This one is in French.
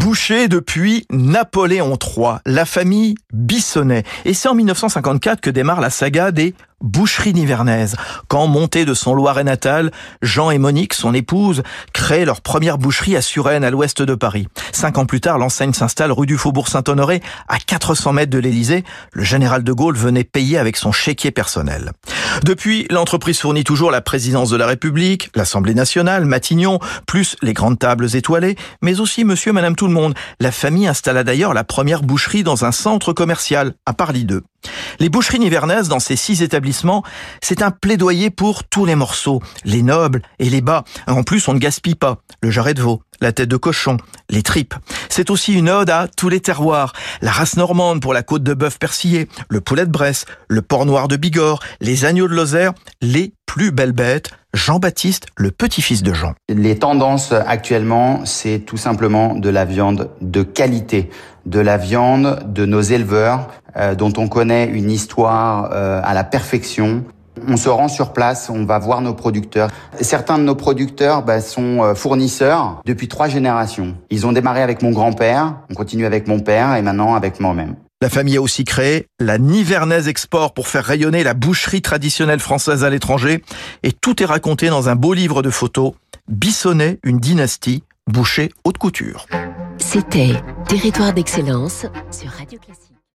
Boucher depuis Napoléon III, la famille Bissonnet. Et c'est en 1954 que démarre la saga des boucherie nivernaise. Quand, montés de son Loiret natal, Jean et Monique, son épouse, créent leur première boucherie à Suresnes, à l'ouest de Paris. Cinq ans plus tard, l'enseigne s'installe rue du Faubourg Saint-Honoré, à 400 mètres de l'Élysée. Le général de Gaulle venait payer avec son chéquier personnel. Depuis, l'entreprise fournit toujours la présidence de la République, l'Assemblée nationale, Matignon, plus les grandes tables étoilées, mais aussi monsieur, madame tout le monde. La famille installa d'ailleurs la première boucherie dans un centre commercial, à Paris 2. Les boucheries nivernaises, dans ces six établissements, c'est un plaidoyer pour tous les morceaux, les nobles et les bas. En plus, on ne gaspille pas le jarret de veau, la tête de cochon, les tripes. C'est aussi une ode à tous les terroirs. La race normande pour la côte de bœuf persillé, le poulet de Bresse, le porc noir de Bigorre, les agneaux de Lozère, les plus belles bêtes, Jean-Baptiste, le petit-fils de Jean. Les tendances actuellement, c'est tout simplement de la viande de qualité, de la viande de nos éleveurs, euh, dont on connaît une histoire euh, à la perfection. On se rend sur place, on va voir nos producteurs. Certains de nos producteurs bah, sont euh, fournisseurs depuis trois générations. Ils ont démarré avec mon grand-père, on continue avec mon père et maintenant avec moi-même. La famille a aussi créé la Nivernaise Export pour faire rayonner la boucherie traditionnelle française à l'étranger. Et tout est raconté dans un beau livre de photos. Bissonnet, une dynastie, boucher haute couture. C'était Territoire d'excellence sur Radio Classique.